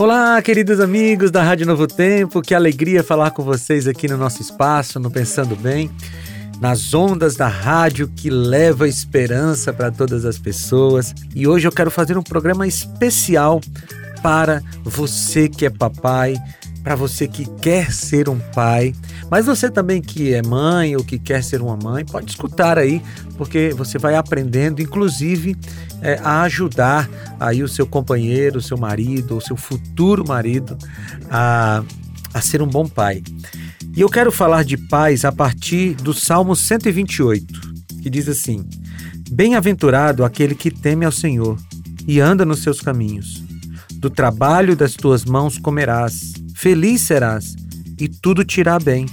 Olá, queridos amigos da Rádio Novo Tempo, que alegria falar com vocês aqui no nosso espaço, no Pensando Bem, nas ondas da rádio que leva esperança para todas as pessoas. E hoje eu quero fazer um programa especial para você que é papai, para você que quer ser um pai, mas você também que é mãe ou que quer ser uma mãe, pode escutar aí, porque você vai aprendendo, inclusive, é, a ajudar aí o seu companheiro, o seu marido, ou seu futuro marido a, a ser um bom pai. E eu quero falar de pais a partir do Salmo 128, que diz assim: Bem-aventurado aquele que teme ao Senhor e anda nos seus caminhos. Do trabalho das tuas mãos comerás, feliz serás, e tudo te irá bem.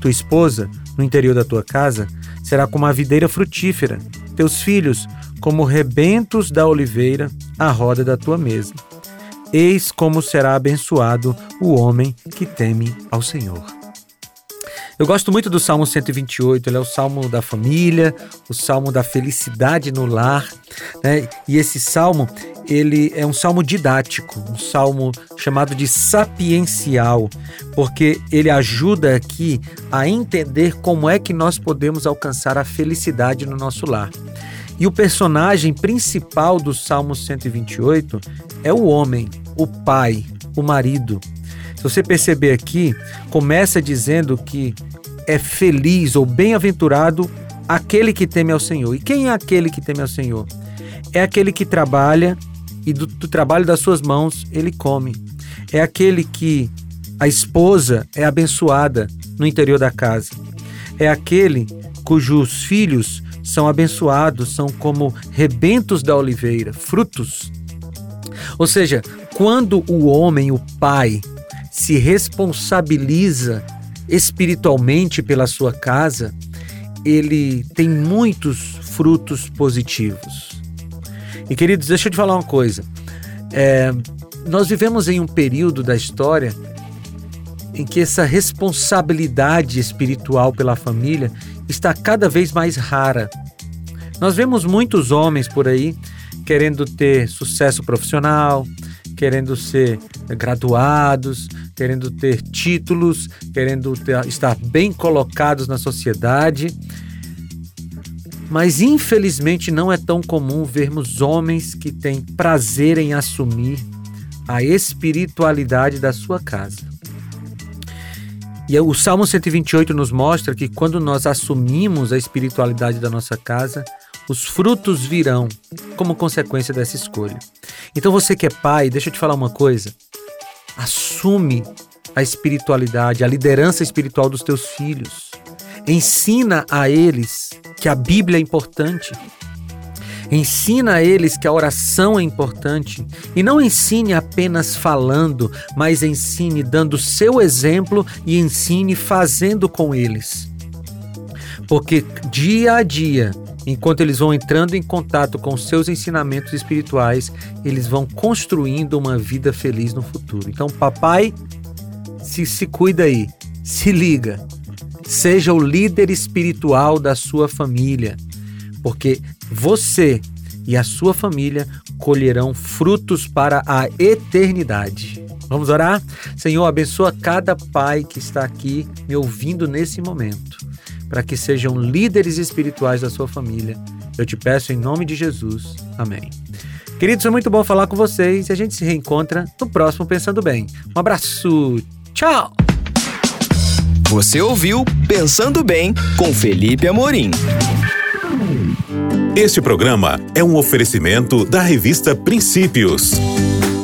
Tua esposa, no interior da tua casa, será como a videira frutífera, teus filhos, como rebentos da oliveira à roda da tua mesa. Eis como será abençoado o homem que teme ao Senhor. Eu gosto muito do Salmo 128, ele é o salmo da família, o salmo da felicidade no lar, né? E esse salmo, ele é um salmo didático, um salmo chamado de sapiencial, porque ele ajuda aqui a entender como é que nós podemos alcançar a felicidade no nosso lar. E o personagem principal do Salmo 128 é o homem, o pai, o marido. Se você perceber aqui, começa dizendo que é feliz ou bem-aventurado aquele que teme ao Senhor. E quem é aquele que teme ao Senhor? É aquele que trabalha e do, do trabalho das suas mãos ele come. É aquele que a esposa é abençoada no interior da casa. É aquele cujos filhos são abençoados, são como rebentos da oliveira, frutos. Ou seja, quando o homem, o pai, se responsabiliza espiritualmente pela sua casa, ele tem muitos frutos positivos. E queridos, deixa eu te falar uma coisa. É, nós vivemos em um período da história em que essa responsabilidade espiritual pela família está cada vez mais rara. Nós vemos muitos homens por aí querendo ter sucesso profissional, querendo ser graduados, querendo ter títulos, querendo ter, estar bem colocados na sociedade. Mas infelizmente não é tão comum vermos homens que têm prazer em assumir a espiritualidade da sua casa. E o Salmo 128 nos mostra que quando nós assumimos a espiritualidade da nossa casa, os frutos virão como consequência dessa escolha. Então você que é pai, deixa eu te falar uma coisa. Assume a espiritualidade, a liderança espiritual dos teus filhos. Ensina a eles que a Bíblia é importante, Ensina a eles que a oração é importante e não ensine apenas falando, mas ensine dando seu exemplo e ensine fazendo com eles. Porque dia a dia, enquanto eles vão entrando em contato com seus ensinamentos espirituais, eles vão construindo uma vida feliz no futuro. Então, papai, se, se cuida aí, se liga, seja o líder espiritual da sua família, porque você e a sua família colherão frutos para a eternidade. Vamos orar? Senhor, abençoa cada pai que está aqui me ouvindo nesse momento, para que sejam líderes espirituais da sua família. Eu te peço em nome de Jesus. Amém. Queridos, foi muito bom falar com vocês e a gente se reencontra no próximo Pensando Bem. Um abraço. Tchau. Você ouviu Pensando Bem com Felipe Amorim. Este programa é um oferecimento da revista Princípios.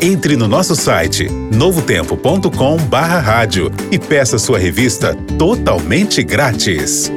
Entre no nosso site novotempo.com/rádio e peça sua revista totalmente grátis.